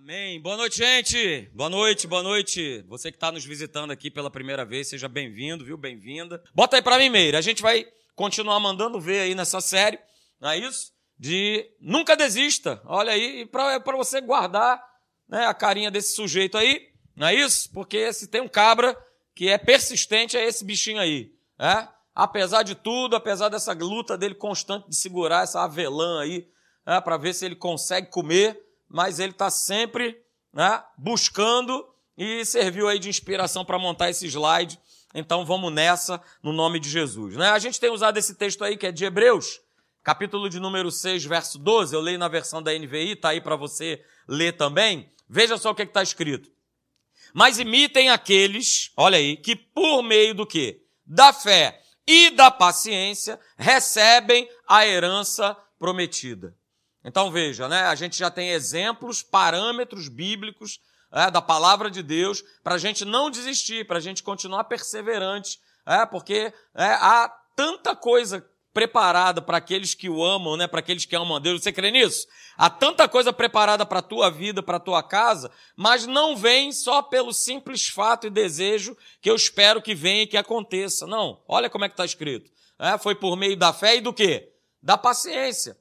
Amém. Boa noite, gente. Boa noite, boa noite. Você que está nos visitando aqui pela primeira vez, seja bem-vindo, viu? Bem-vinda. Bota aí para mim, Meira. A gente vai continuar mandando ver aí nessa série, não é isso? De nunca desista. Olha aí, para você guardar né, a carinha desse sujeito aí, não é isso? Porque se tem um cabra que é persistente, é esse bichinho aí. É? Apesar de tudo, apesar dessa luta dele constante de segurar essa avelã aí, é, para ver se ele consegue comer mas ele está sempre né, buscando e serviu aí de inspiração para montar esse slide. Então vamos nessa, no nome de Jesus. Né? A gente tem usado esse texto aí que é de Hebreus, capítulo de número 6, verso 12. Eu leio na versão da NVI, está aí para você ler também. Veja só o que está escrito. Mas imitem aqueles, olha aí, que por meio do que? Da fé e da paciência recebem a herança prometida. Então veja, né? A gente já tem exemplos, parâmetros bíblicos é, da palavra de Deus para a gente não desistir, para a gente continuar perseverante, é, porque é, há tanta coisa preparada para aqueles que o amam, né? Para aqueles que amam a Deus. Você crê nisso? Há tanta coisa preparada para a tua vida, para a tua casa, mas não vem só pelo simples fato e desejo que eu espero que venha e que aconteça. Não. Olha como é que está escrito. É, foi por meio da fé e do quê? Da paciência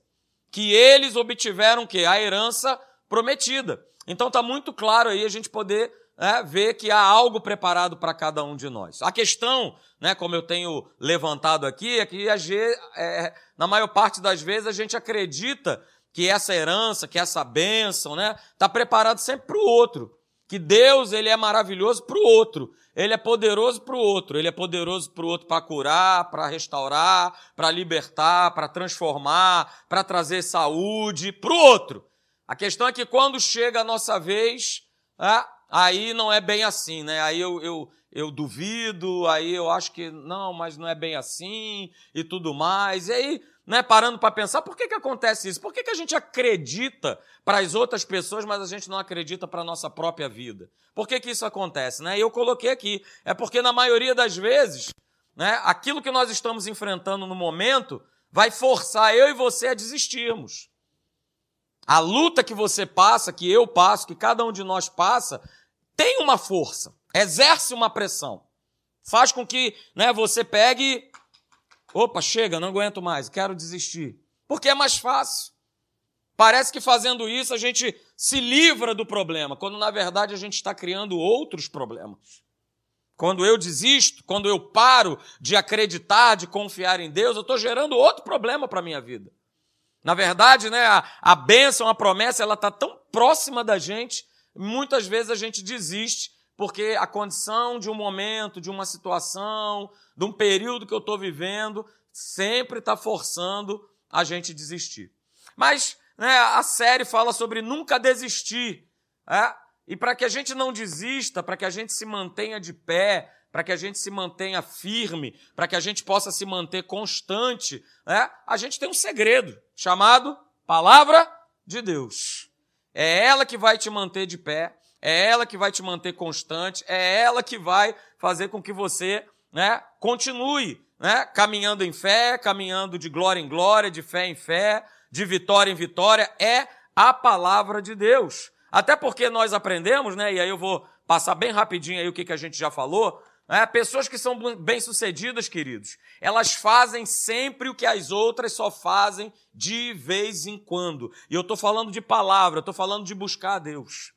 que eles obtiveram que a herança prometida. Então está muito claro aí a gente poder é, ver que há algo preparado para cada um de nós. A questão, né, como eu tenho levantado aqui, é que é, na maior parte das vezes a gente acredita que essa herança, que essa bênção, né, está preparado sempre para o outro. Que Deus ele é maravilhoso para o outro. Ele é poderoso para o outro, ele é poderoso para o outro para curar, para restaurar, para libertar, para transformar, para trazer saúde, para o outro. A questão é que quando chega a nossa vez, é, aí não é bem assim, né? Aí eu, eu, eu duvido, aí eu acho que não, mas não é bem assim e tudo mais. E aí né, parando para pensar, por que, que acontece isso? Por que, que a gente acredita para as outras pessoas, mas a gente não acredita para a nossa própria vida? Por que, que isso acontece? Né? E eu coloquei aqui, é porque na maioria das vezes, né, aquilo que nós estamos enfrentando no momento vai forçar eu e você a desistirmos. A luta que você passa, que eu passo, que cada um de nós passa, tem uma força, exerce uma pressão. Faz com que né, você pegue Opa, chega, não aguento mais, quero desistir. Porque é mais fácil. Parece que fazendo isso a gente se livra do problema, quando na verdade a gente está criando outros problemas. Quando eu desisto, quando eu paro de acreditar, de confiar em Deus, eu estou gerando outro problema para a minha vida. Na verdade, né, a, a bênção, a promessa, ela está tão próxima da gente, muitas vezes a gente desiste, porque a condição de um momento, de uma situação, de um período que eu estou vivendo, sempre está forçando a gente desistir. Mas né, a série fala sobre nunca desistir. É? E para que a gente não desista, para que a gente se mantenha de pé, para que a gente se mantenha firme, para que a gente possa se manter constante, é? a gente tem um segredo chamado Palavra de Deus. É ela que vai te manter de pé, é ela que vai te manter constante, é ela que vai fazer com que você né, continue né, caminhando em fé, caminhando de glória em glória, de fé em fé, de vitória em vitória, é a palavra de Deus. Até porque nós aprendemos, né, e aí eu vou passar bem rapidinho aí o que, que a gente já falou, né, pessoas que são bem-sucedidas, queridos, elas fazem sempre o que as outras só fazem de vez em quando. E eu estou falando de palavra, estou falando de buscar a Deus.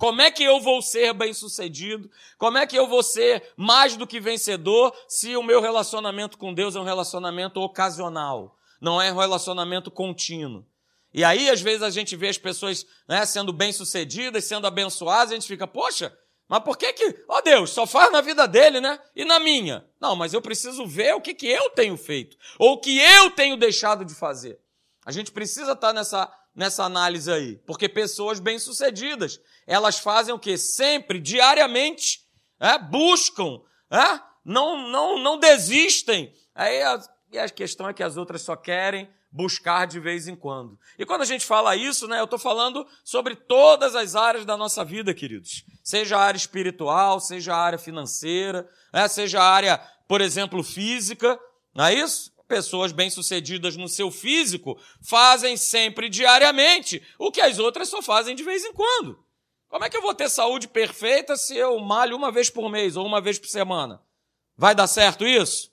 Como é que eu vou ser bem-sucedido? Como é que eu vou ser mais do que vencedor se o meu relacionamento com Deus é um relacionamento ocasional, não é um relacionamento contínuo? E aí, às vezes, a gente vê as pessoas né, sendo bem-sucedidas, sendo abençoadas, e a gente fica, poxa, mas por que que, ó Deus, só faz na vida dele, né? E na minha? Não, mas eu preciso ver o que, que eu tenho feito, ou o que eu tenho deixado de fazer. A gente precisa estar nessa nessa análise aí. Porque pessoas bem-sucedidas, elas fazem o que? Sempre, diariamente, é, buscam, é, não, não, não desistem. Aí a, a questão é que as outras só querem buscar de vez em quando. E quando a gente fala isso, né, eu estou falando sobre todas as áreas da nossa vida, queridos. Seja a área espiritual, seja a área financeira, é, seja a área, por exemplo, física, não é isso? Pessoas bem-sucedidas no seu físico fazem sempre diariamente o que as outras só fazem de vez em quando. Como é que eu vou ter saúde perfeita se eu malho uma vez por mês ou uma vez por semana? Vai dar certo isso?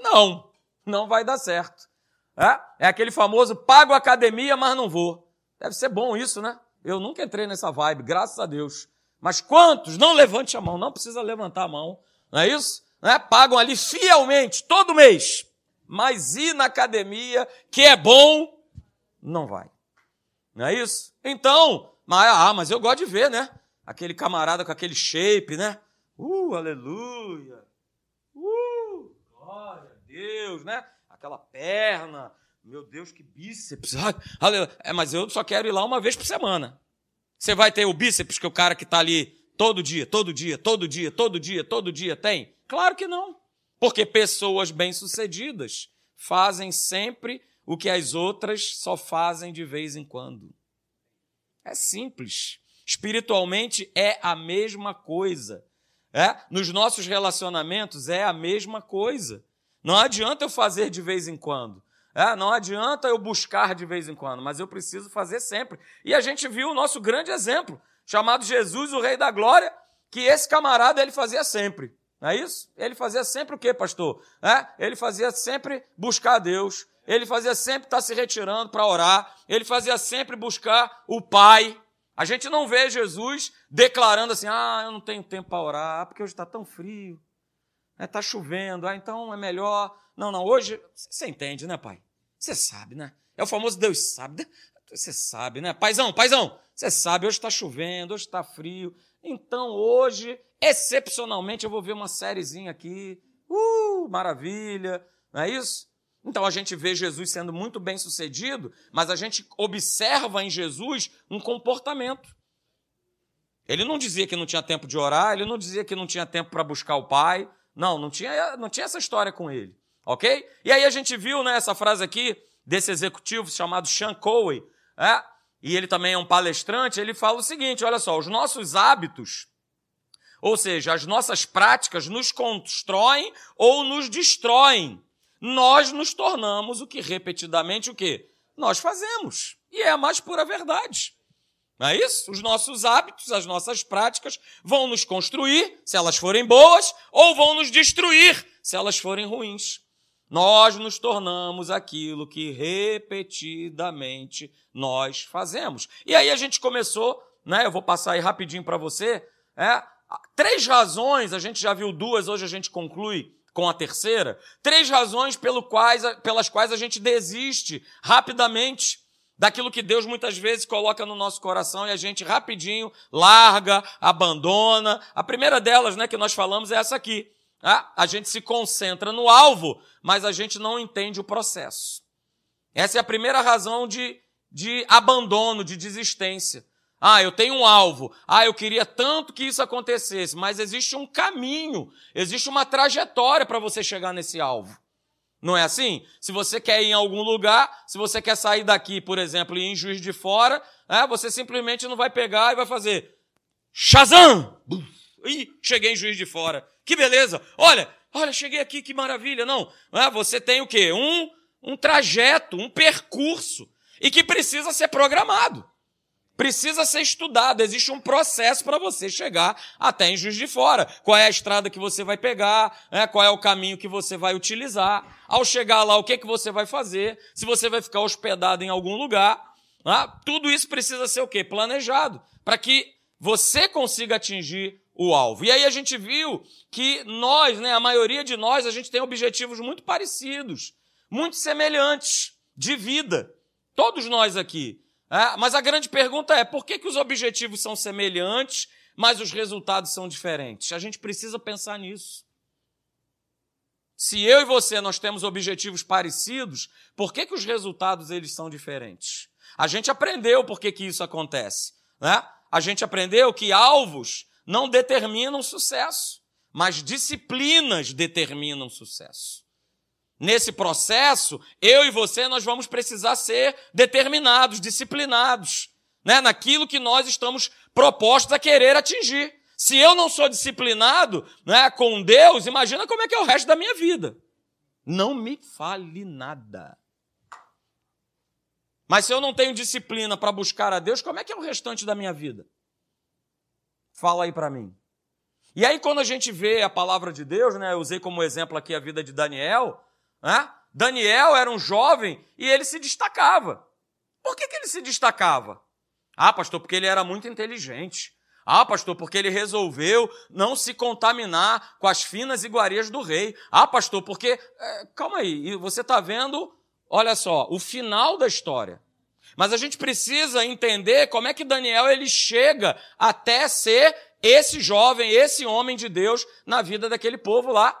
Não, não vai dar certo. É, é aquele famoso pago academia, mas não vou. Deve ser bom isso, né? Eu nunca entrei nessa vibe, graças a Deus. Mas quantos? Não levante a mão, não precisa levantar a mão. Não é isso? Né? Pagam ali fielmente, todo mês. Mas ir na academia, que é bom, não vai. Não é isso? Então, mas, ah, mas eu gosto de ver, né? Aquele camarada com aquele shape, né? Uh, aleluia! Uh, glória a Deus, né? Aquela perna, meu Deus, que bíceps. aleluia. É, mas eu só quero ir lá uma vez por semana. Você vai ter o bíceps que o cara que está ali todo dia, todo dia, todo dia, todo dia, todo dia tem? Claro que não. Porque pessoas bem-sucedidas fazem sempre o que as outras só fazem de vez em quando. É simples. Espiritualmente é a mesma coisa. É? Nos nossos relacionamentos é a mesma coisa. Não adianta eu fazer de vez em quando. É? Não adianta eu buscar de vez em quando, mas eu preciso fazer sempre. E a gente viu o nosso grande exemplo, chamado Jesus, o Rei da Glória, que esse camarada ele fazia sempre. Não é isso? Ele fazia sempre o quê, pastor? É? Ele fazia sempre buscar a Deus. Ele fazia sempre estar se retirando para orar. Ele fazia sempre buscar o Pai. A gente não vê Jesus declarando assim: ah, eu não tenho tempo para orar, porque hoje está tão frio, está né? Tá chovendo, ah, então é melhor. Não, não, hoje. Você entende, né, pai? Você sabe, né? É o famoso Deus sabe. Né? Você sabe, né? Paizão, paizão, você sabe, hoje está chovendo, hoje está frio. Então hoje, excepcionalmente, eu vou ver uma sériezinha aqui. Uh, maravilha, não é isso? Então a gente vê Jesus sendo muito bem sucedido, mas a gente observa em Jesus um comportamento. Ele não dizia que não tinha tempo de orar, ele não dizia que não tinha tempo para buscar o Pai. Não, não tinha, não tinha essa história com ele. Ok? E aí a gente viu né, essa frase aqui desse executivo chamado Sean Cowey, é? e ele também é um palestrante, ele fala o seguinte: olha só, os nossos hábitos, ou seja, as nossas práticas nos constroem ou nos destroem nós nos tornamos o que repetidamente o que nós fazemos. E é a mais pura verdade. Não é isso? Os nossos hábitos, as nossas práticas vão nos construir, se elas forem boas, ou vão nos destruir, se elas forem ruins. Nós nos tornamos aquilo que repetidamente nós fazemos. E aí a gente começou, né? Eu vou passar aí rapidinho para você. É, três razões, a gente já viu duas, hoje a gente conclui com a terceira, três razões pelo quais, pelas quais a gente desiste rapidamente daquilo que Deus muitas vezes coloca no nosso coração e a gente rapidinho larga, abandona. A primeira delas, né, que nós falamos é essa aqui. Ah, a gente se concentra no alvo, mas a gente não entende o processo. Essa é a primeira razão de, de abandono, de desistência. Ah, eu tenho um alvo. Ah, eu queria tanto que isso acontecesse, mas existe um caminho, existe uma trajetória para você chegar nesse alvo. Não é assim? Se você quer ir em algum lugar, se você quer sair daqui, por exemplo, e ir em Juiz de Fora, é, você simplesmente não vai pegar e vai fazer Shazam! Ih, cheguei em Juiz de Fora. Que beleza! Olha, olha, cheguei aqui, que maravilha. Não, é, você tem o quê? Um, um trajeto, um percurso, e que precisa ser programado precisa ser estudado. Existe um processo para você chegar até em Juiz de Fora. Qual é a estrada que você vai pegar, né? qual é o caminho que você vai utilizar. Ao chegar lá, o que, que você vai fazer, se você vai ficar hospedado em algum lugar. Né? Tudo isso precisa ser o quê? Planejado, para que você consiga atingir o alvo. E aí a gente viu que nós, né, a maioria de nós, a gente tem objetivos muito parecidos, muito semelhantes de vida. Todos nós aqui. É, mas a grande pergunta é: por que, que os objetivos são semelhantes, mas os resultados são diferentes? A gente precisa pensar nisso. Se eu e você nós temos objetivos parecidos, por que, que os resultados eles são diferentes? A gente aprendeu por que, que isso acontece. Né? A gente aprendeu que alvos não determinam sucesso, mas disciplinas determinam sucesso. Nesse processo, eu e você, nós vamos precisar ser determinados, disciplinados, né? naquilo que nós estamos propostos a querer atingir. Se eu não sou disciplinado né, com Deus, imagina como é que é o resto da minha vida. Não me fale nada. Mas se eu não tenho disciplina para buscar a Deus, como é que é o restante da minha vida? Fala aí para mim. E aí, quando a gente vê a palavra de Deus, né? Eu usei como exemplo aqui a vida de Daniel, né? Daniel era um jovem e ele se destacava. Por que, que ele se destacava? Ah, pastor, porque ele era muito inteligente. Ah, pastor, porque ele resolveu não se contaminar com as finas iguarias do rei. Ah, pastor, porque. É, calma aí, você está vendo, olha só, o final da história. Mas a gente precisa entender como é que Daniel ele chega até ser esse jovem, esse homem de Deus na vida daquele povo lá,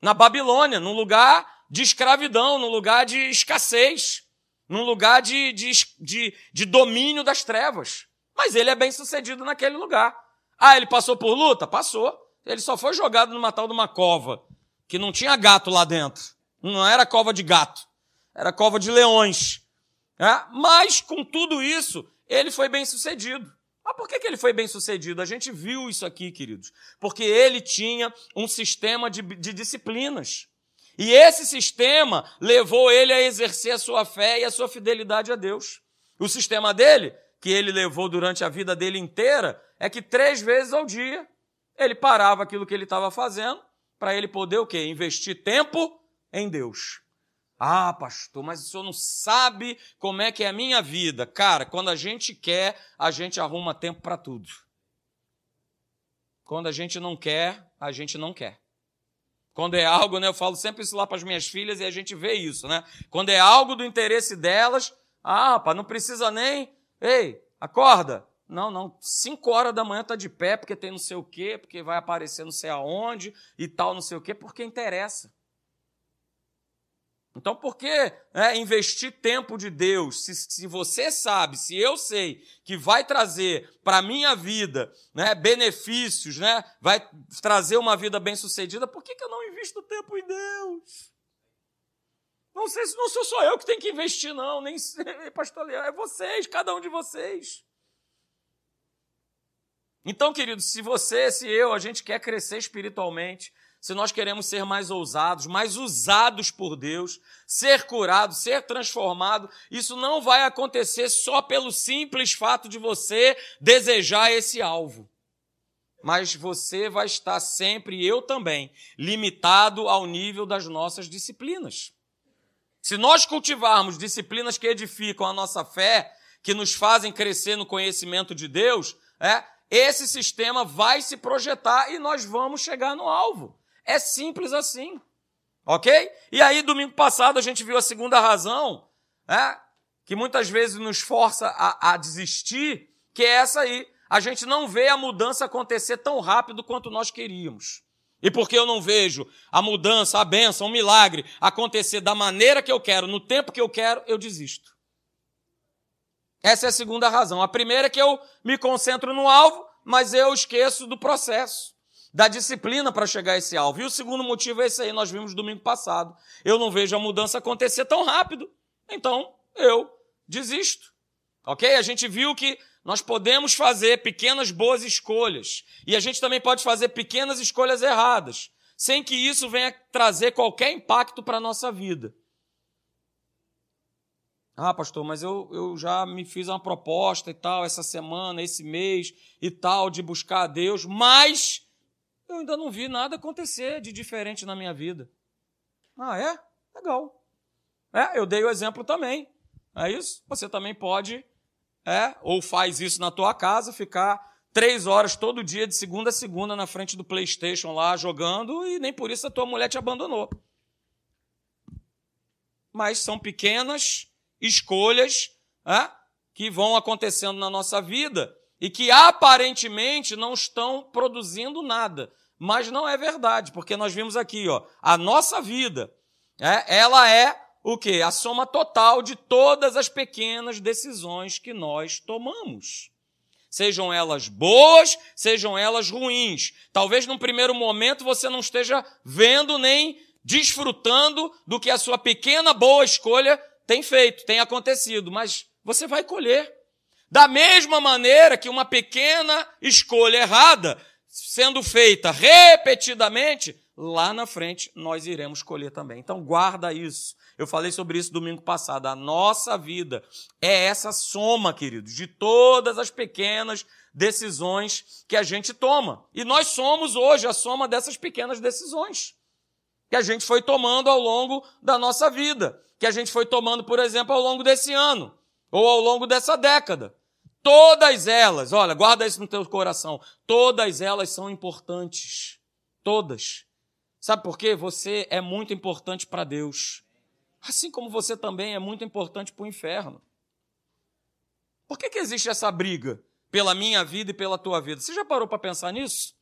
na Babilônia, num lugar de escravidão, num lugar de escassez, num lugar de, de, de, de domínio das trevas. Mas ele é bem sucedido naquele lugar. Ah, ele passou por luta? Passou. Ele só foi jogado numa tal de uma cova, que não tinha gato lá dentro. Não era cova de gato, era cova de leões. É? Mas, com tudo isso, ele foi bem sucedido. Mas por que, que ele foi bem sucedido? A gente viu isso aqui, queridos. Porque ele tinha um sistema de, de disciplinas. E esse sistema levou ele a exercer a sua fé e a sua fidelidade a Deus. O sistema dele que ele levou durante a vida dele inteira é que três vezes ao dia ele parava aquilo que ele estava fazendo para ele poder o quê? Investir tempo em Deus. Ah, pastor, mas o senhor não sabe como é que é a minha vida. Cara, quando a gente quer, a gente arruma tempo para tudo. Quando a gente não quer, a gente não quer. Quando é algo, né, eu falo sempre isso lá para as minhas filhas e a gente vê isso, né? Quando é algo do interesse delas, ah, pá, não precisa nem Ei, acorda! Não, não, cinco horas da manhã tá de pé porque tem não sei o quê, porque vai aparecer não sei aonde e tal, não sei o quê, porque interessa. Então, por que né, investir tempo de Deus? Se, se, você sabe, se eu sei que vai trazer para a minha vida né, benefícios, né, vai trazer uma vida bem-sucedida, por que, que eu não invisto tempo em Deus? Não sei se não sou só eu que tenho que investir, não, nem pastor Leão, é vocês, cada um de vocês. Então, queridos, se você, se eu, a gente quer crescer espiritualmente, se nós queremos ser mais ousados, mais usados por Deus, ser curado, ser transformado, isso não vai acontecer só pelo simples fato de você desejar esse alvo. Mas você vai estar sempre, eu também, limitado ao nível das nossas disciplinas. Se nós cultivarmos disciplinas que edificam a nossa fé, que nos fazem crescer no conhecimento de Deus, é, esse sistema vai se projetar e nós vamos chegar no alvo. É simples assim. Ok? E aí, domingo passado, a gente viu a segunda razão, é, que muitas vezes nos força a, a desistir, que é essa aí. A gente não vê a mudança acontecer tão rápido quanto nós queríamos. E porque eu não vejo a mudança, a benção, o milagre acontecer da maneira que eu quero, no tempo que eu quero, eu desisto. Essa é a segunda razão. A primeira é que eu me concentro no alvo, mas eu esqueço do processo, da disciplina para chegar a esse alvo. E o segundo motivo é esse aí, nós vimos domingo passado. Eu não vejo a mudança acontecer tão rápido, então eu desisto. Ok? A gente viu que nós podemos fazer pequenas boas escolhas. E a gente também pode fazer pequenas escolhas erradas, sem que isso venha trazer qualquer impacto para a nossa vida. Ah, pastor, mas eu, eu já me fiz uma proposta e tal, essa semana, esse mês e tal, de buscar a Deus, mas eu ainda não vi nada acontecer de diferente na minha vida. Ah, é? Legal. É, eu dei o exemplo também. É isso? Você também pode é, ou faz isso na tua casa, ficar três horas todo dia, de segunda a segunda, na frente do PlayStation lá jogando, e nem por isso a tua mulher te abandonou. Mas são pequenas escolhas é, que vão acontecendo na nossa vida e que aparentemente não estão produzindo nada. Mas não é verdade, porque nós vimos aqui, ó, a nossa vida, é, ela é o que? A soma total de todas as pequenas decisões que nós tomamos. Sejam elas boas, sejam elas ruins. Talvez num primeiro momento você não esteja vendo nem desfrutando do que a sua pequena boa escolha tem feito, tem acontecido, mas você vai colher. Da mesma maneira que uma pequena escolha errada, sendo feita repetidamente, lá na frente nós iremos colher também. Então guarda isso. Eu falei sobre isso domingo passado. A nossa vida é essa soma, queridos, de todas as pequenas decisões que a gente toma. E nós somos hoje a soma dessas pequenas decisões que a gente foi tomando ao longo da nossa vida, que a gente foi tomando, por exemplo, ao longo desse ano ou ao longo dessa década. Todas elas, olha, guarda isso no teu coração, todas elas são importantes. Todas. Sabe por quê? Você é muito importante para Deus. Assim como você também é muito importante para o inferno. Por que, que existe essa briga pela minha vida e pela tua vida? Você já parou para pensar nisso?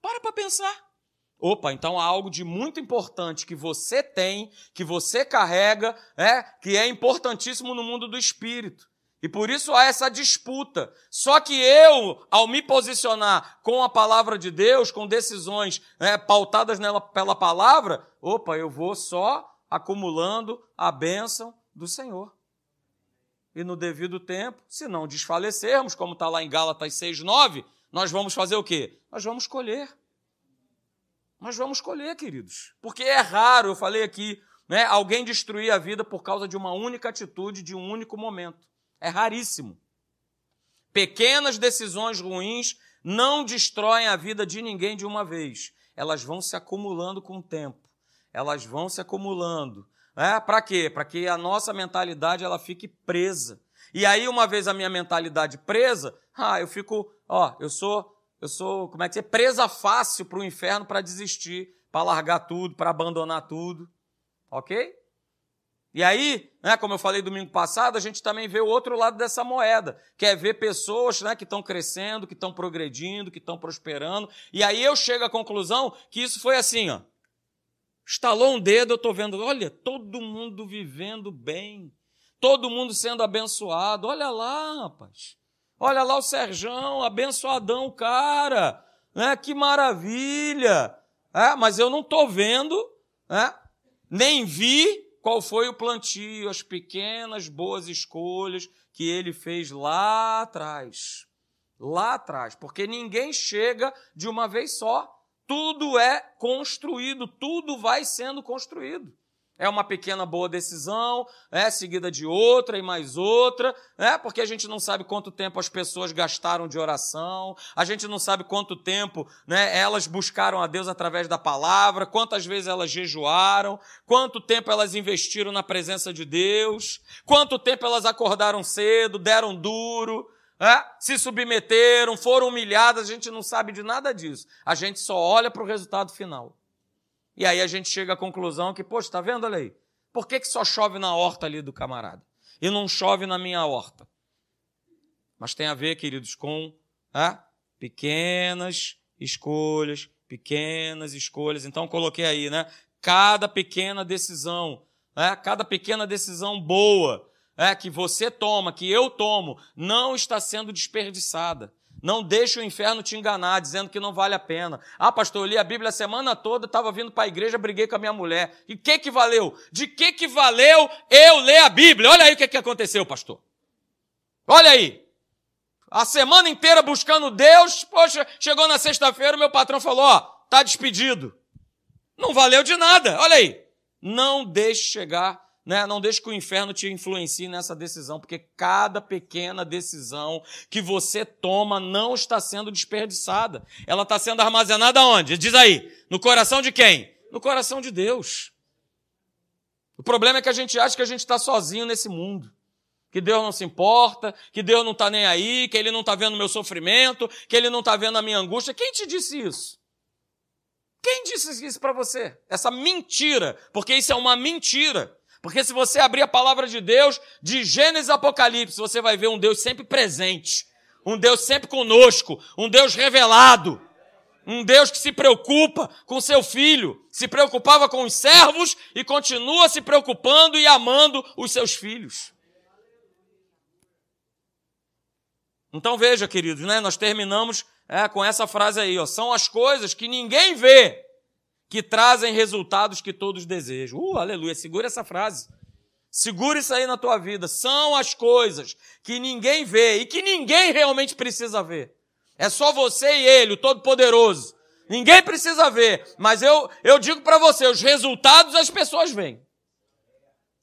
Para para pensar. Opa, então há algo de muito importante que você tem, que você carrega, é, que é importantíssimo no mundo do espírito. E por isso há essa disputa. Só que eu, ao me posicionar com a palavra de Deus, com decisões né, pautadas nela pela palavra, opa, eu vou só acumulando a bênção do Senhor. E no devido tempo, se não desfalecermos, como está lá em Gálatas 6, 9, nós vamos fazer o quê? Nós vamos colher. Nós vamos colher, queridos. Porque é raro, eu falei aqui, né, alguém destruir a vida por causa de uma única atitude, de um único momento. É raríssimo. Pequenas decisões ruins não destroem a vida de ninguém de uma vez. Elas vão se acumulando com o tempo. Elas vão se acumulando. É, Para quê? Para que a nossa mentalidade ela fique presa. E aí, uma vez a minha mentalidade presa, ah, eu fico, ó, eu sou eu sou, como é que é, presa fácil para o inferno para desistir, para largar tudo, para abandonar tudo. Ok? E aí, né, como eu falei domingo passado, a gente também vê o outro lado dessa moeda, que é ver pessoas né, que estão crescendo, que estão progredindo, que estão prosperando. E aí eu chego à conclusão que isso foi assim, ó. Estalou um dedo, eu estou vendo, olha, todo mundo vivendo bem, todo mundo sendo abençoado. Olha lá, rapaz. Olha lá o Serjão, abençoadão o cara, né? Que maravilha! É, mas eu não estou vendo, né? nem vi qual foi o plantio, as pequenas boas escolhas que ele fez lá atrás. Lá atrás, porque ninguém chega de uma vez só. Tudo é construído, tudo vai sendo construído. É uma pequena boa decisão, é seguida de outra e mais outra, é porque a gente não sabe quanto tempo as pessoas gastaram de oração, a gente não sabe quanto tempo né, elas buscaram a Deus através da palavra, quantas vezes elas jejuaram, quanto tempo elas investiram na presença de Deus, quanto tempo elas acordaram cedo, deram duro, é, se submeteram, foram humilhadas, a gente não sabe de nada disso. A gente só olha para o resultado final. E aí a gente chega à conclusão que, poxa, está vendo, olha aí, por que, que só chove na horta ali do camarada? E não chove na minha horta? Mas tem a ver, queridos, com pequenas escolhas, pequenas escolhas. Então coloquei aí, né? Cada pequena decisão, né? cada pequena decisão boa é, que você toma, que eu tomo, não está sendo desperdiçada. Não deixe o inferno te enganar, dizendo que não vale a pena. Ah, pastor, eu li a Bíblia a semana toda, estava vindo para a igreja, briguei com a minha mulher. E que que valeu? De que que valeu eu ler a Bíblia? Olha aí o que, que aconteceu, pastor. Olha aí. A semana inteira buscando Deus, poxa, chegou na sexta-feira, meu patrão falou, ó, tá despedido. Não valeu de nada. Olha aí. Não deixe chegar né? Não deixe que o inferno te influencie nessa decisão, porque cada pequena decisão que você toma não está sendo desperdiçada. Ela está sendo armazenada onde? Diz aí. No coração de quem? No coração de Deus. O problema é que a gente acha que a gente está sozinho nesse mundo. Que Deus não se importa, que Deus não está nem aí, que Ele não está vendo o meu sofrimento, que Ele não está vendo a minha angústia. Quem te disse isso? Quem disse isso para você? Essa mentira, porque isso é uma mentira. Porque se você abrir a palavra de Deus, de Gênesis a Apocalipse, você vai ver um Deus sempre presente, um Deus sempre conosco, um Deus revelado, um Deus que se preocupa com seu filho, se preocupava com os servos e continua se preocupando e amando os seus filhos. Então veja, queridos, né? Nós terminamos é, com essa frase aí, ó. São as coisas que ninguém vê, que trazem resultados que todos desejam. Uh, aleluia, segura essa frase. Segura isso aí na tua vida. São as coisas que ninguém vê e que ninguém realmente precisa ver. É só você e ele, o Todo-Poderoso. Ninguém precisa ver, mas eu, eu digo para você, os resultados as pessoas veem.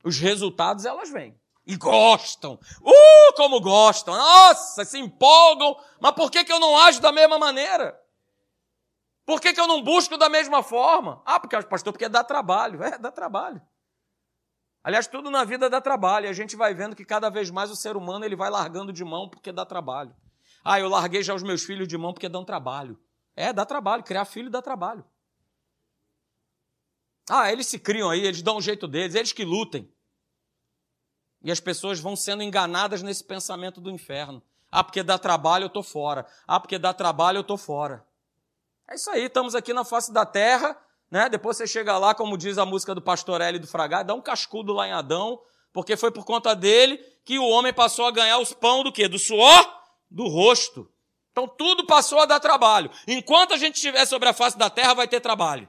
Os resultados elas veem. E gostam. Uh, como gostam. Nossa, se empolgam. Mas por que, que eu não ajo da mesma maneira? Por que, que eu não busco da mesma forma? Ah, porque, pastor, porque dá trabalho. É, dá trabalho. Aliás, tudo na vida dá trabalho. E a gente vai vendo que cada vez mais o ser humano ele vai largando de mão porque dá trabalho. Ah, eu larguei já os meus filhos de mão porque dão trabalho. É, dá trabalho. Criar filho dá trabalho. Ah, eles se criam aí, eles dão um jeito deles, eles que lutem. E as pessoas vão sendo enganadas nesse pensamento do inferno. Ah, porque dá trabalho, eu estou fora. Ah, porque dá trabalho, eu estou fora. É isso aí, estamos aqui na face da terra, né? Depois você chega lá, como diz a música do Pastor L do Fragá, dá um cascudo lá em Adão, porque foi por conta dele que o homem passou a ganhar os pão do quê? Do suor do rosto. Então tudo passou a dar trabalho. Enquanto a gente estiver sobre a face da terra, vai ter trabalho.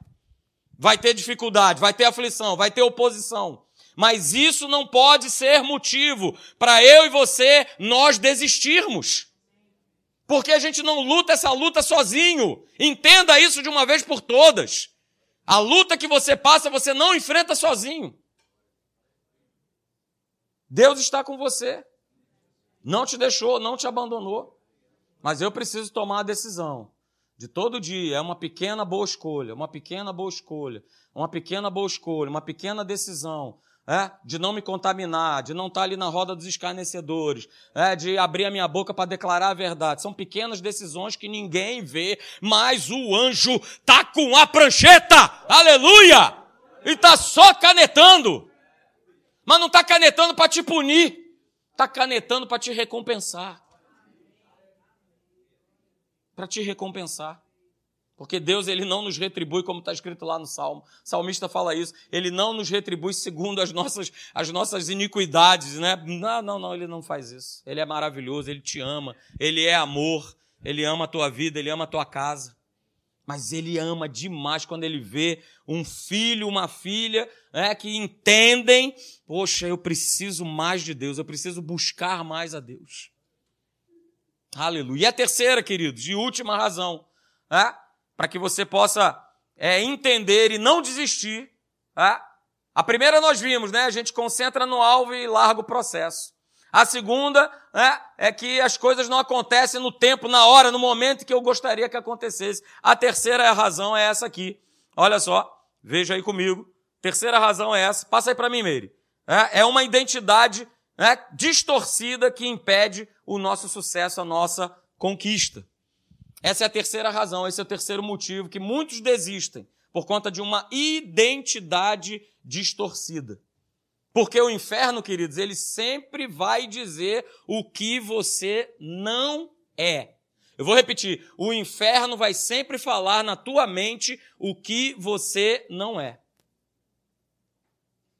Vai ter dificuldade, vai ter aflição, vai ter oposição. Mas isso não pode ser motivo para eu e você nós desistirmos. Porque a gente não luta essa luta sozinho. Entenda isso de uma vez por todas. A luta que você passa, você não enfrenta sozinho. Deus está com você. Não te deixou, não te abandonou. Mas eu preciso tomar a decisão de todo dia. É uma pequena boa escolha, uma pequena boa escolha, uma pequena boa escolha, uma pequena decisão é, de não me contaminar, de não estar ali na roda dos escarnecedores, é, de abrir a minha boca para declarar a verdade. São pequenas decisões que ninguém vê, mas o anjo tá com a prancheta, aleluia! E tá só canetando. Mas não tá canetando para te punir, tá canetando para te recompensar. Para te recompensar. Porque Deus ele não nos retribui, como está escrito lá no Salmo. O salmista fala isso. Ele não nos retribui segundo as nossas, as nossas iniquidades, né? Não, não, não, ele não faz isso. Ele é maravilhoso, ele te ama, ele é amor, ele ama a tua vida, ele ama a tua casa. Mas ele ama demais quando ele vê um filho, uma filha, né, que entendem, poxa, eu preciso mais de Deus, eu preciso buscar mais a Deus. Aleluia. E a terceira, queridos, e última razão, né? Para que você possa é, entender e não desistir. Tá? A primeira nós vimos, né? A gente concentra no alvo e larga o processo. A segunda né, é que as coisas não acontecem no tempo, na hora, no momento que eu gostaria que acontecesse. A terceira razão é essa aqui. Olha só, veja aí comigo. Terceira razão é essa. Passa aí para mim, Meire. É, é uma identidade né, distorcida que impede o nosso sucesso, a nossa conquista. Essa é a terceira razão, esse é o terceiro motivo que muitos desistem por conta de uma identidade distorcida. Porque o inferno, queridos, ele sempre vai dizer o que você não é. Eu vou repetir: o inferno vai sempre falar na tua mente o que você não é.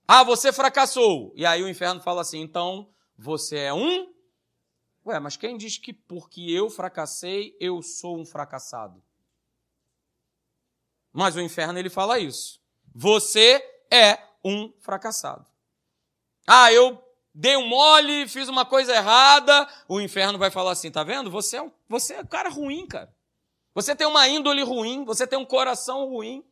Ah, você fracassou. E aí o inferno fala assim: então você é um Ué, mas quem diz que porque eu fracassei, eu sou um fracassado? Mas o inferno ele fala isso. Você é um fracassado. Ah, eu dei um mole, fiz uma coisa errada, o inferno vai falar assim, tá vendo? Você é um, você é um cara ruim, cara. Você tem uma índole ruim, você tem um coração ruim.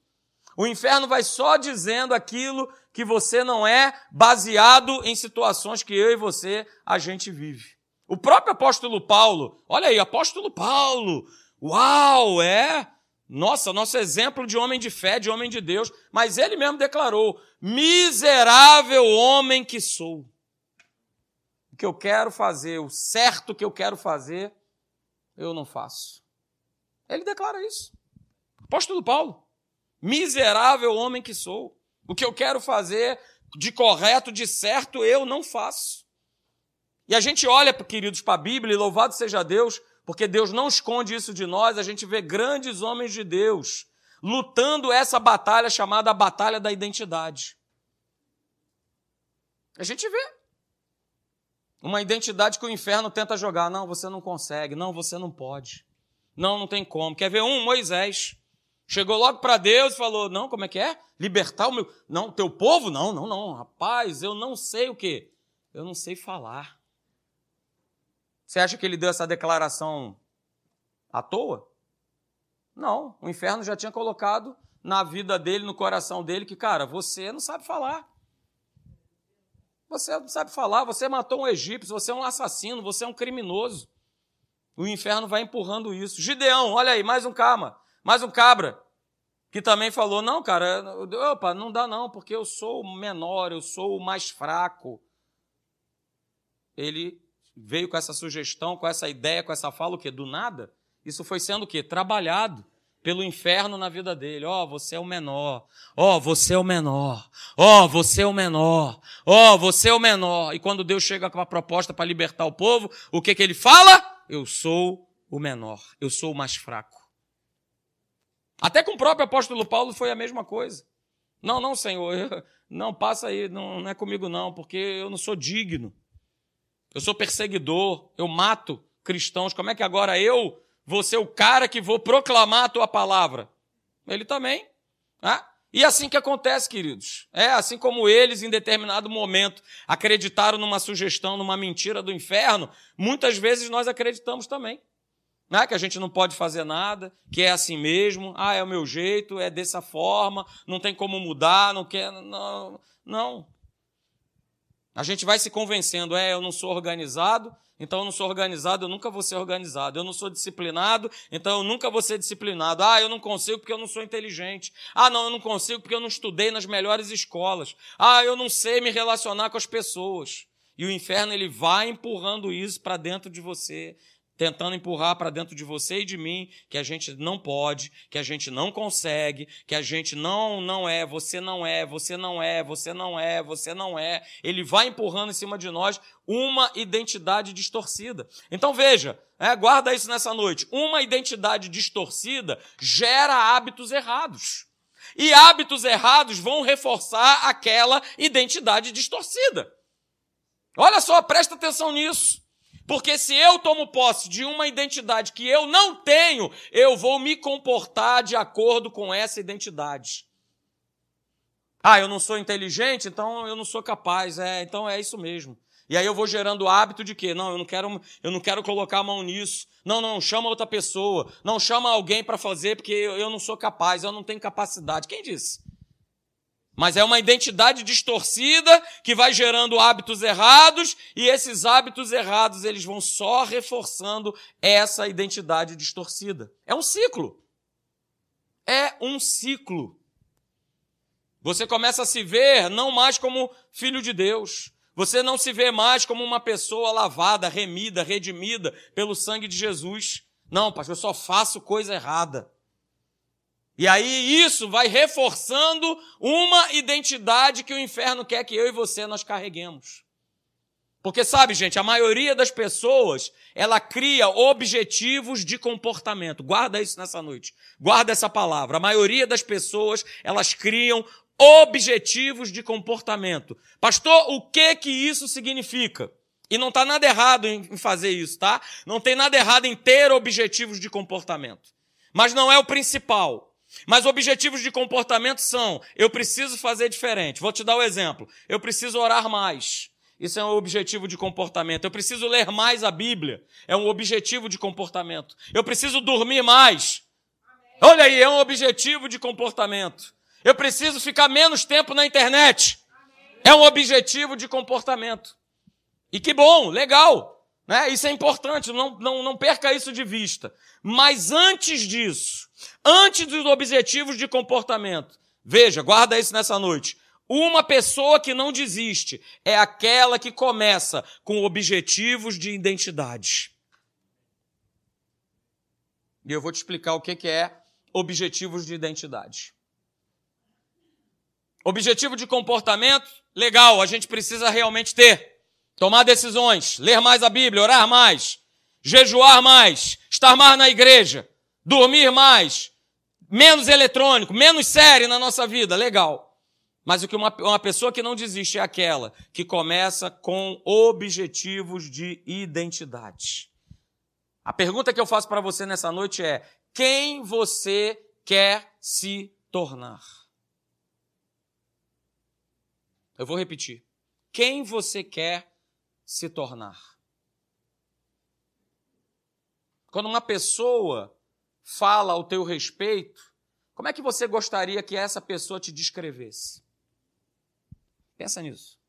O inferno vai só dizendo aquilo que você não é, baseado em situações que eu e você a gente vive. O próprio apóstolo Paulo, olha aí, apóstolo Paulo, uau, é, nossa, nosso exemplo de homem de fé, de homem de Deus, mas ele mesmo declarou: miserável homem que sou. O que eu quero fazer, o certo que eu quero fazer, eu não faço. Ele declara isso. Apóstolo Paulo, miserável homem que sou. O que eu quero fazer de correto, de certo, eu não faço. E a gente olha, queridos, para a Bíblia, e louvado seja Deus, porque Deus não esconde isso de nós, a gente vê grandes homens de Deus lutando essa batalha chamada a batalha da identidade. A gente vê. Uma identidade que o inferno tenta jogar. Não, você não consegue. Não, você não pode. Não, não tem como. Quer ver um? Moisés. Chegou logo para Deus e falou: Não, como é que é? Libertar o meu. Não, teu povo? Não, não, não. Rapaz, eu não sei o quê? Eu não sei falar. Você acha que ele deu essa declaração à toa? Não, o inferno já tinha colocado na vida dele, no coração dele, que, cara, você não sabe falar. Você não sabe falar, você matou um egípcio, você é um assassino, você é um criminoso. O inferno vai empurrando isso. Gideão, olha aí, mais um cama, mais um cabra, que também falou: não, cara, opa, não dá não, porque eu sou o menor, eu sou o mais fraco. Ele veio com essa sugestão, com essa ideia, com essa fala, o quê? Do nada? Isso foi sendo o quê? Trabalhado pelo inferno na vida dele. Ó, oh, você é o menor. Ó, oh, você é o menor. Ó, oh, você é o menor. Ó, você é o menor. E quando Deus chega com a proposta para libertar o povo, o que que ele fala? Eu sou o menor. Eu sou o mais fraco. Até com o próprio apóstolo Paulo foi a mesma coisa. Não, não, Senhor. Eu, não, passa aí. Não, não é comigo não, porque eu não sou digno. Eu sou perseguidor. Eu mato cristãos. Como é que agora eu vou ser o cara que vou proclamar a tua palavra. Ele também. Né? E assim que acontece, queridos. É assim como eles, em determinado momento, acreditaram numa sugestão, numa mentira do inferno, muitas vezes nós acreditamos também. Né? Que a gente não pode fazer nada, que é assim mesmo, ah, é o meu jeito, é dessa forma, não tem como mudar, não quer. Não. não. A gente vai se convencendo, é, eu não sou organizado, então eu não sou organizado, eu nunca vou ser organizado. Eu não sou disciplinado, então eu nunca vou ser disciplinado. Ah, eu não consigo porque eu não sou inteligente. Ah, não, eu não consigo porque eu não estudei nas melhores escolas. Ah, eu não sei me relacionar com as pessoas. E o inferno ele vai empurrando isso para dentro de você tentando empurrar para dentro de você e de mim que a gente não pode, que a gente não consegue, que a gente não não é, você não é, você não é, você não é, você não é. Ele vai empurrando em cima de nós uma identidade distorcida. Então veja, é, guarda isso nessa noite. Uma identidade distorcida gera hábitos errados. E hábitos errados vão reforçar aquela identidade distorcida. Olha só, presta atenção nisso. Porque se eu tomo posse de uma identidade que eu não tenho, eu vou me comportar de acordo com essa identidade. Ah, eu não sou inteligente, então eu não sou capaz. É, então é isso mesmo. E aí eu vou gerando o hábito de que não, eu não quero, eu não quero colocar a mão nisso. Não, não, chama outra pessoa. Não chama alguém para fazer porque eu não sou capaz, eu não tenho capacidade. Quem disse? Mas é uma identidade distorcida que vai gerando hábitos errados e esses hábitos errados eles vão só reforçando essa identidade distorcida. É um ciclo. É um ciclo. Você começa a se ver não mais como filho de Deus. Você não se vê mais como uma pessoa lavada, remida, redimida pelo sangue de Jesus. Não, pastor, eu só faço coisa errada. E aí isso vai reforçando uma identidade que o inferno quer que eu e você nós carreguemos. Porque sabe, gente, a maioria das pessoas, ela cria objetivos de comportamento. Guarda isso nessa noite. Guarda essa palavra. A maioria das pessoas, elas criam objetivos de comportamento. Pastor, o que que isso significa? E não está nada errado em fazer isso, tá? Não tem nada errado em ter objetivos de comportamento. Mas não é o principal. Mas objetivos de comportamento são: eu preciso fazer diferente. Vou te dar o um exemplo. Eu preciso orar mais. Isso é um objetivo de comportamento. Eu preciso ler mais a Bíblia. É um objetivo de comportamento. Eu preciso dormir mais. Olha aí, é um objetivo de comportamento. Eu preciso ficar menos tempo na internet. É um objetivo de comportamento. E que bom, legal. Né? Isso é importante, não, não, não perca isso de vista. Mas antes disso, antes dos objetivos de comportamento, veja, guarda isso nessa noite. Uma pessoa que não desiste é aquela que começa com objetivos de identidade. E eu vou te explicar o que é objetivos de identidade. Objetivo de comportamento, legal, a gente precisa realmente ter. Tomar decisões, ler mais a Bíblia, orar mais, jejuar mais, estar mais na igreja, dormir mais, menos eletrônico, menos série na nossa vida, legal. Mas o que uma, uma pessoa que não desiste é aquela que começa com objetivos de identidade. A pergunta que eu faço para você nessa noite é: quem você quer se tornar? Eu vou repetir. Quem você quer se tornar. Quando uma pessoa fala ao teu respeito, como é que você gostaria que essa pessoa te descrevesse? Pensa nisso.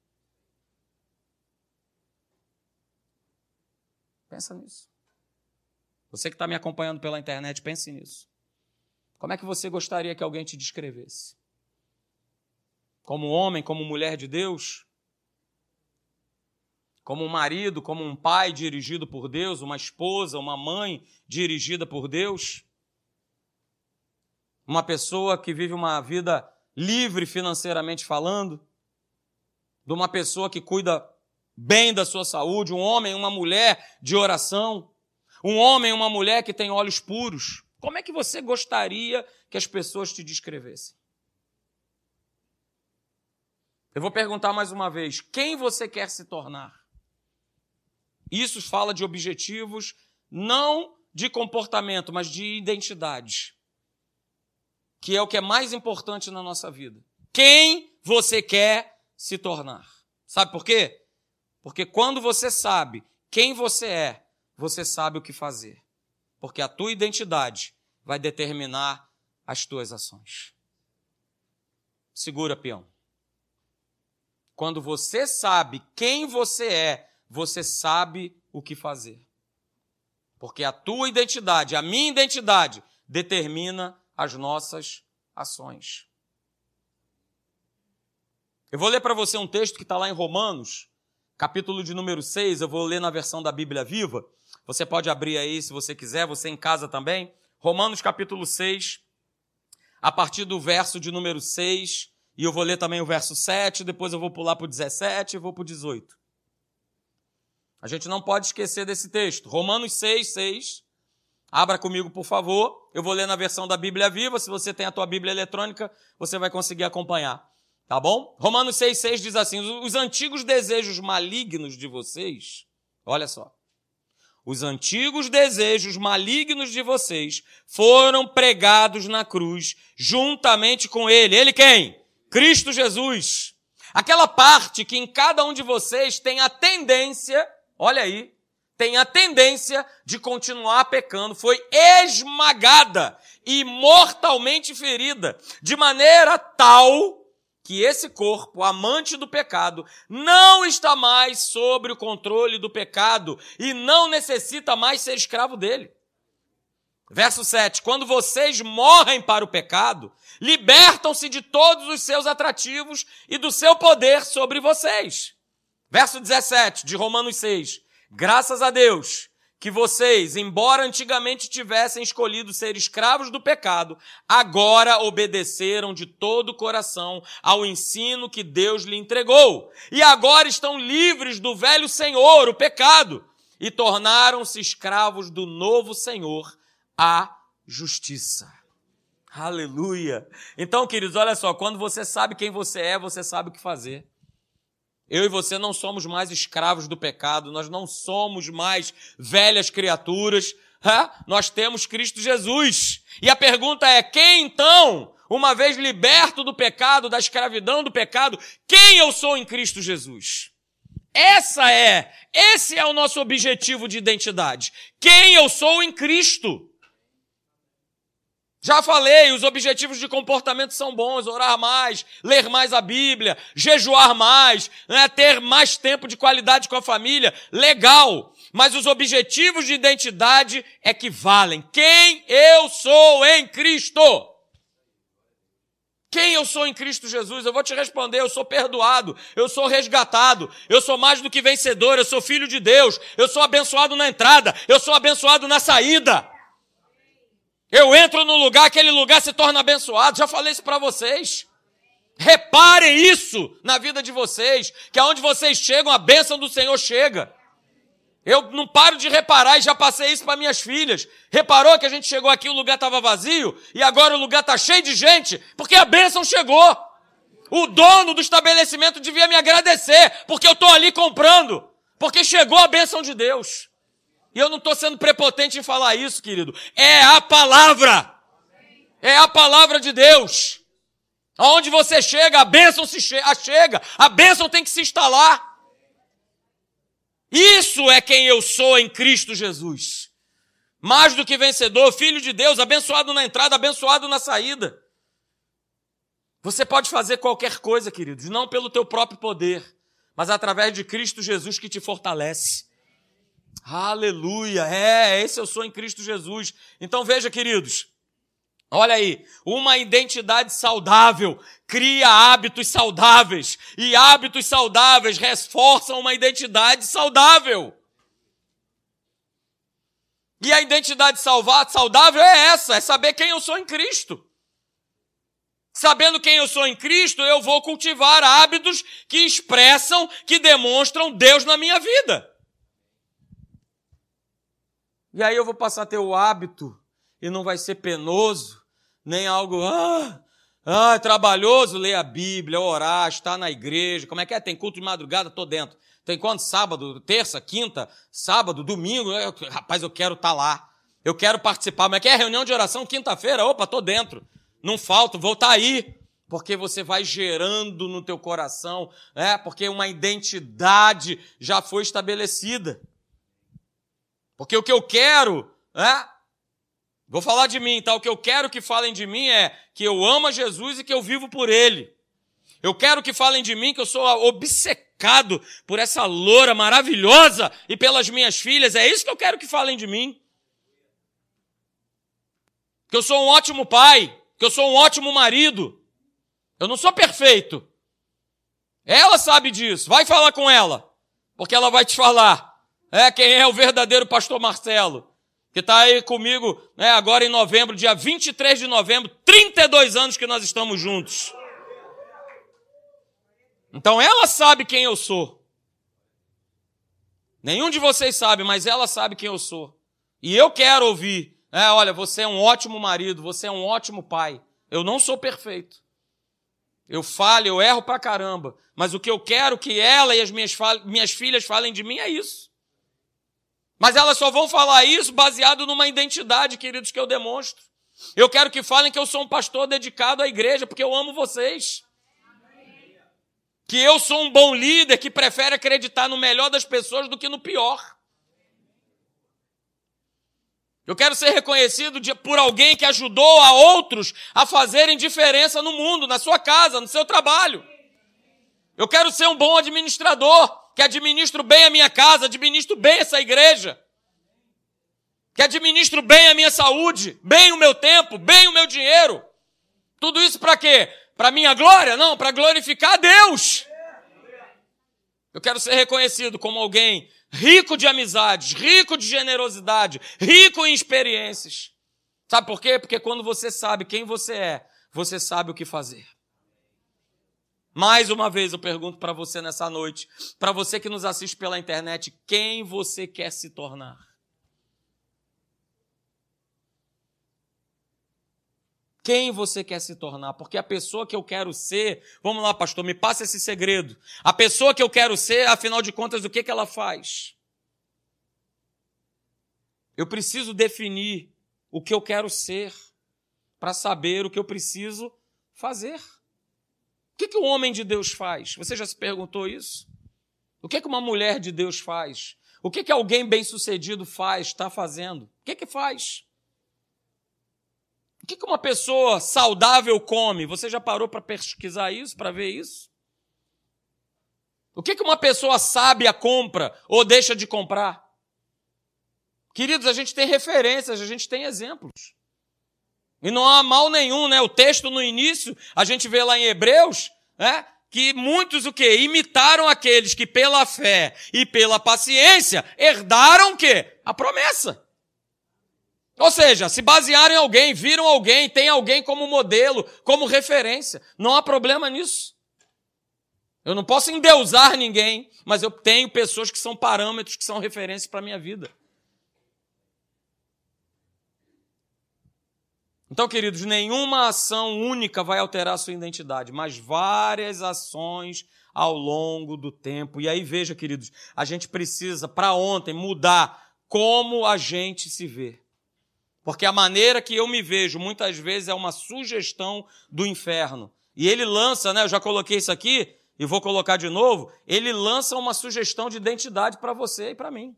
Pensa nisso. Você que está me acompanhando pela internet, pense nisso. Como é que você gostaria que alguém te descrevesse? Como homem, como mulher de Deus? Como um marido, como um pai dirigido por Deus, uma esposa, uma mãe dirigida por Deus? Uma pessoa que vive uma vida livre financeiramente falando? De uma pessoa que cuida bem da sua saúde, um homem, uma mulher de oração? Um homem, uma mulher que tem olhos puros? Como é que você gostaria que as pessoas te descrevessem? Eu vou perguntar mais uma vez: quem você quer se tornar? Isso fala de objetivos, não de comportamento, mas de identidade, que é o que é mais importante na nossa vida. Quem você quer se tornar? Sabe por quê? Porque quando você sabe quem você é, você sabe o que fazer porque a tua identidade vai determinar as tuas ações. Segura, peão. Quando você sabe quem você é, você sabe o que fazer. Porque a tua identidade, a minha identidade, determina as nossas ações. Eu vou ler para você um texto que está lá em Romanos, capítulo de número 6, eu vou ler na versão da Bíblia Viva. Você pode abrir aí se você quiser, você em casa também. Romanos capítulo 6, a partir do verso de número 6, e eu vou ler também o verso 7, depois eu vou pular para o 17 e vou para o 18. A gente não pode esquecer desse texto. Romanos 6, 6. Abra comigo, por favor. Eu vou ler na versão da Bíblia Viva. Se você tem a tua Bíblia eletrônica, você vai conseguir acompanhar. Tá bom? Romanos 6, 6 diz assim: Os antigos desejos malignos de vocês, olha só, os antigos desejos malignos de vocês foram pregados na cruz juntamente com ele. Ele quem? Cristo Jesus. Aquela parte que em cada um de vocês tem a tendência, olha aí, tem a tendência de continuar pecando, foi esmagada e mortalmente ferida, de maneira tal que esse corpo, amante do pecado, não está mais sobre o controle do pecado e não necessita mais ser escravo dele. Verso 7: Quando vocês morrem para o pecado, libertam-se de todos os seus atrativos e do seu poder sobre vocês. Verso 17 de Romanos 6: Graças a Deus que vocês, embora antigamente tivessem escolhido ser escravos do pecado, agora obedeceram de todo o coração ao ensino que Deus lhe entregou. E agora estão livres do velho Senhor, o pecado, e tornaram-se escravos do novo Senhor, a justiça. Aleluia. Então, queridos, olha só, quando você sabe quem você é, você sabe o que fazer. Eu e você não somos mais escravos do pecado, nós não somos mais velhas criaturas, nós temos Cristo Jesus. E a pergunta é: quem então, uma vez liberto do pecado, da escravidão do pecado, quem eu sou em Cristo Jesus? Essa é, esse é o nosso objetivo de identidade. Quem eu sou em Cristo. Já falei, os objetivos de comportamento são bons: orar mais, ler mais a Bíblia, jejuar mais, né, ter mais tempo de qualidade com a família. Legal. Mas os objetivos de identidade é que valem. Quem eu sou em Cristo? Quem eu sou em Cristo Jesus? Eu vou te responder: eu sou perdoado, eu sou resgatado, eu sou mais do que vencedor, eu sou filho de Deus, eu sou abençoado na entrada, eu sou abençoado na saída. Eu entro no lugar, aquele lugar se torna abençoado. Já falei isso para vocês. Reparem isso na vida de vocês, que aonde vocês chegam, a bênção do Senhor chega. Eu não paro de reparar e já passei isso para minhas filhas. Reparou que a gente chegou aqui, o lugar estava vazio e agora o lugar está cheio de gente, porque a bênção chegou. O dono do estabelecimento devia me agradecer, porque eu estou ali comprando, porque chegou a bênção de Deus. E eu não estou sendo prepotente em falar isso, querido. É a palavra. É a palavra de Deus. Aonde você chega, a bênção se chega. A bênção tem que se instalar. Isso é quem eu sou em Cristo Jesus. mais do que vencedor, filho de Deus, abençoado na entrada, abençoado na saída. Você pode fazer qualquer coisa, queridos, não pelo teu próprio poder, mas através de Cristo Jesus que te fortalece. Aleluia! É, esse eu sou em Cristo Jesus. Então veja, queridos, olha aí, uma identidade saudável cria hábitos saudáveis, e hábitos saudáveis reforçam uma identidade saudável. E a identidade saudável é essa, é saber quem eu sou em Cristo. Sabendo quem eu sou em Cristo, eu vou cultivar hábitos que expressam, que demonstram Deus na minha vida. E aí eu vou passar a ter o hábito e não vai ser penoso, nem algo, ah, ah, trabalhoso ler a Bíblia, orar, estar na igreja. Como é que é? Tem culto de madrugada, tô dentro. Tem quanto? Sábado, terça, quinta, sábado, domingo. Eu, rapaz, eu quero estar tá lá. Eu quero participar. Mas é que é reunião de oração quinta-feira? Opa, tô dentro. Não falto, vou estar tá aí. Porque você vai gerando no teu coração, é, porque uma identidade já foi estabelecida. Porque o que eu quero, é, vou falar de mim, tá? O que eu quero que falem de mim é que eu amo a Jesus e que eu vivo por Ele. Eu quero que falem de mim que eu sou obcecado por essa loura maravilhosa e pelas minhas filhas. É isso que eu quero que falem de mim. Que eu sou um ótimo pai, que eu sou um ótimo marido. Eu não sou perfeito. Ela sabe disso. Vai falar com ela, porque ela vai te falar. É quem é o verdadeiro pastor Marcelo, que está aí comigo né, agora em novembro, dia 23 de novembro, 32 anos que nós estamos juntos. Então ela sabe quem eu sou. Nenhum de vocês sabe, mas ela sabe quem eu sou. E eu quero ouvir. É, olha, você é um ótimo marido, você é um ótimo pai. Eu não sou perfeito. Eu falho, eu erro pra caramba. Mas o que eu quero que ela e as minhas, minhas filhas falem de mim é isso. Mas elas só vão falar isso baseado numa identidade, queridos, que eu demonstro. Eu quero que falem que eu sou um pastor dedicado à igreja, porque eu amo vocês que eu sou um bom líder que prefere acreditar no melhor das pessoas do que no pior. Eu quero ser reconhecido de, por alguém que ajudou a outros a fazerem diferença no mundo, na sua casa, no seu trabalho. Eu quero ser um bom administrador, que administro bem a minha casa, administro bem essa igreja. Que administro bem a minha saúde, bem o meu tempo, bem o meu dinheiro. Tudo isso para quê? Para minha glória? Não, para glorificar a Deus. Eu quero ser reconhecido como alguém rico de amizades, rico de generosidade, rico em experiências. Sabe por quê? Porque quando você sabe quem você é, você sabe o que fazer. Mais uma vez eu pergunto para você nessa noite, para você que nos assiste pela internet, quem você quer se tornar? quem você quer se tornar, porque a pessoa que eu quero ser, vamos lá, pastor, me passa esse segredo. A pessoa que eu quero ser, afinal de contas, o que, que ela faz? Eu preciso definir o que eu quero ser para saber o que eu preciso fazer. O que, que o homem de Deus faz? Você já se perguntou isso? O que, que uma mulher de Deus faz? O que, que alguém bem-sucedido faz, está fazendo? O que, que faz? O que uma pessoa saudável come? Você já parou para pesquisar isso, para ver isso? O que uma pessoa sábia compra ou deixa de comprar? Queridos, a gente tem referências, a gente tem exemplos. E não há mal nenhum, né? O texto no início, a gente vê lá em Hebreus, né? Que muitos o quê? Imitaram aqueles que pela fé e pela paciência herdaram o quê? A promessa. Ou seja, se basearam em alguém, viram alguém, tem alguém como modelo, como referência. Não há problema nisso. Eu não posso endeusar ninguém, mas eu tenho pessoas que são parâmetros, que são referências para a minha vida. Então, queridos, nenhuma ação única vai alterar a sua identidade, mas várias ações ao longo do tempo. E aí, veja, queridos, a gente precisa, para ontem, mudar como a gente se vê. Porque a maneira que eu me vejo muitas vezes é uma sugestão do inferno. E ele lança, né? Eu já coloquei isso aqui e vou colocar de novo. Ele lança uma sugestão de identidade para você e para mim.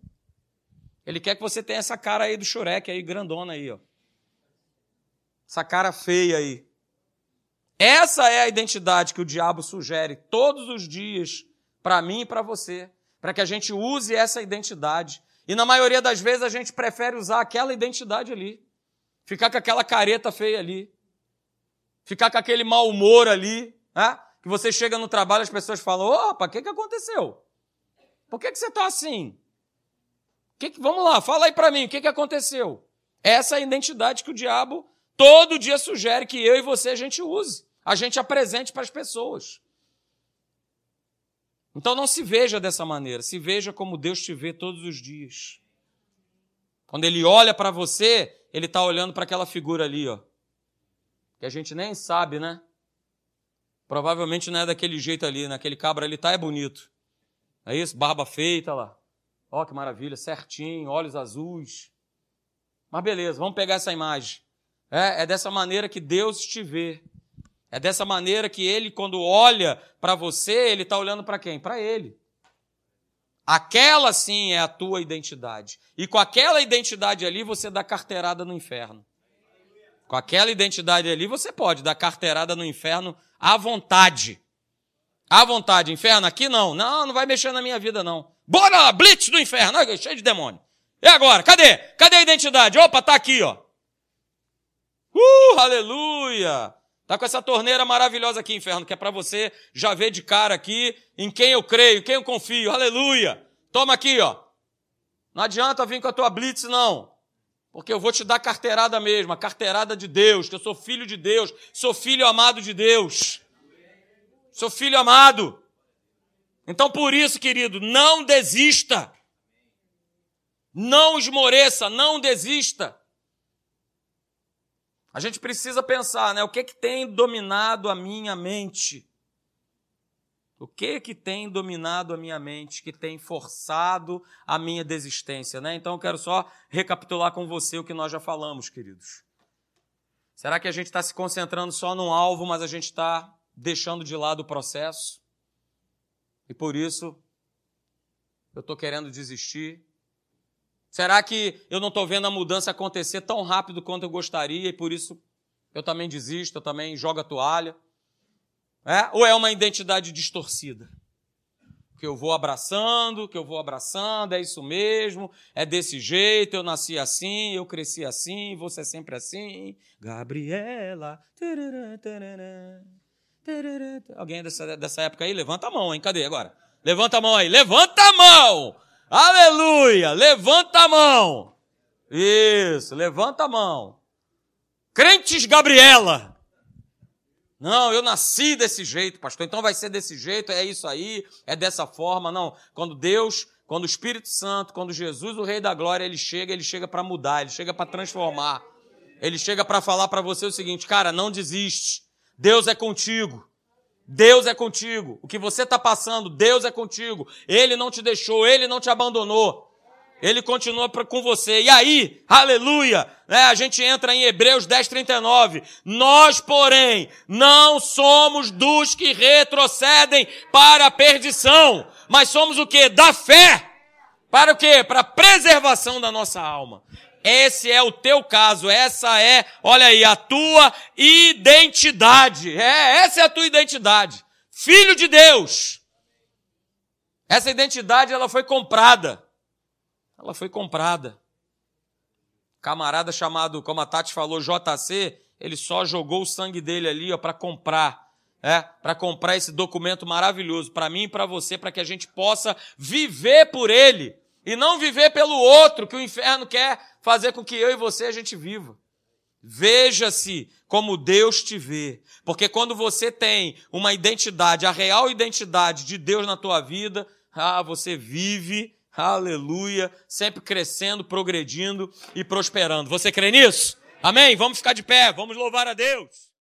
Ele quer que você tenha essa cara aí do Shurek aí, grandona aí, ó. Essa cara feia aí. Essa é a identidade que o diabo sugere todos os dias para mim e para você, para que a gente use essa identidade. E na maioria das vezes a gente prefere usar aquela identidade ali. Ficar com aquela careta feia ali. Ficar com aquele mau humor ali, né? Que você chega no trabalho as pessoas falam: opa, o que, que aconteceu? Por que, que você está assim? Que que, vamos lá, fala aí para mim, o que, que aconteceu? Essa é a identidade que o diabo todo dia sugere que eu e você a gente use, a gente apresente para as pessoas. Então não se veja dessa maneira, se veja como Deus te vê todos os dias. Quando ele olha para você, ele está olhando para aquela figura ali, ó. Que a gente nem sabe, né? Provavelmente não é daquele jeito ali, naquele cabra ali tá é bonito. É isso? Barba feita lá. Ó, que maravilha, certinho, olhos azuis. Mas beleza, vamos pegar essa imagem. É, é dessa maneira que Deus te vê. É dessa maneira que Ele, quando olha para você, Ele está olhando para quem? Para Ele. Aquela sim é a tua identidade. E com aquela identidade ali, você dá carteirada no inferno. Com aquela identidade ali, você pode dar carteirada no inferno à vontade. À vontade. Inferno aqui não. Não, não vai mexer na minha vida, não. Bora lá, blitz do inferno. Cheio de demônio. E agora? Cadê? Cadê a identidade? Opa, tá aqui, ó. Uh, aleluia! Tá com essa torneira maravilhosa aqui, inferno, que é para você já ver de cara aqui em quem eu creio, em quem eu confio. Aleluia! Toma aqui, ó. Não adianta vir com a tua blitz, não. Porque eu vou te dar carteirada mesmo, a carteirada de Deus, que eu sou filho de Deus, sou filho amado de Deus. Sou filho amado. Então, por isso, querido, não desista. Não esmoreça, não desista. A gente precisa pensar, né? O que que tem dominado a minha mente? O que que tem dominado a minha mente, que tem forçado a minha desistência, né? Então eu quero só recapitular com você o que nós já falamos, queridos. Será que a gente está se concentrando só num alvo, mas a gente está deixando de lado o processo? E por isso eu estou querendo desistir? Será que eu não estou vendo a mudança acontecer tão rápido quanto eu gostaria e por isso eu também desisto, eu também jogo a toalha? É? Ou é uma identidade distorcida? Que eu vou abraçando, que eu vou abraçando, é isso mesmo, é desse jeito, eu nasci assim, eu cresci assim, você é sempre assim. Gabriela. Alguém dessa, dessa época aí? Levanta a mão, hein? Cadê agora? Levanta a mão aí. Levanta a mão! Aleluia! Levanta a mão! Isso, levanta a mão. Crentes Gabriela. Não, eu nasci desse jeito, pastor. Então vai ser desse jeito, é isso aí, é dessa forma. Não, quando Deus, quando o Espírito Santo, quando Jesus, o Rei da Glória, ele chega, ele chega para mudar, ele chega para transformar. Ele chega para falar para você o seguinte, cara, não desiste. Deus é contigo. Deus é contigo. O que você está passando, Deus é contigo. Ele não te deixou, ele não te abandonou. Ele continua com você. E aí, aleluia, né, a gente entra em Hebreus 10, 39. Nós, porém, não somos dos que retrocedem para a perdição, mas somos o que? Da fé. Para o quê? Para a preservação da nossa alma. Esse é o teu caso, essa é, olha aí, a tua identidade. É, essa é a tua identidade. Filho de Deus. Essa identidade ela foi comprada. Ela foi comprada. Camarada chamado, como a Tati falou, JC, ele só jogou o sangue dele ali, ó, para comprar é, para comprar esse documento maravilhoso para mim e para você, para que a gente possa viver por ele e não viver pelo outro que o inferno quer fazer com que eu e você a gente viva. Veja-se como Deus te vê, porque quando você tem uma identidade, a real identidade de Deus na tua vida, ah, você vive, aleluia, sempre crescendo, progredindo e prosperando. Você crê nisso? Amém? Vamos ficar de pé, vamos louvar a Deus.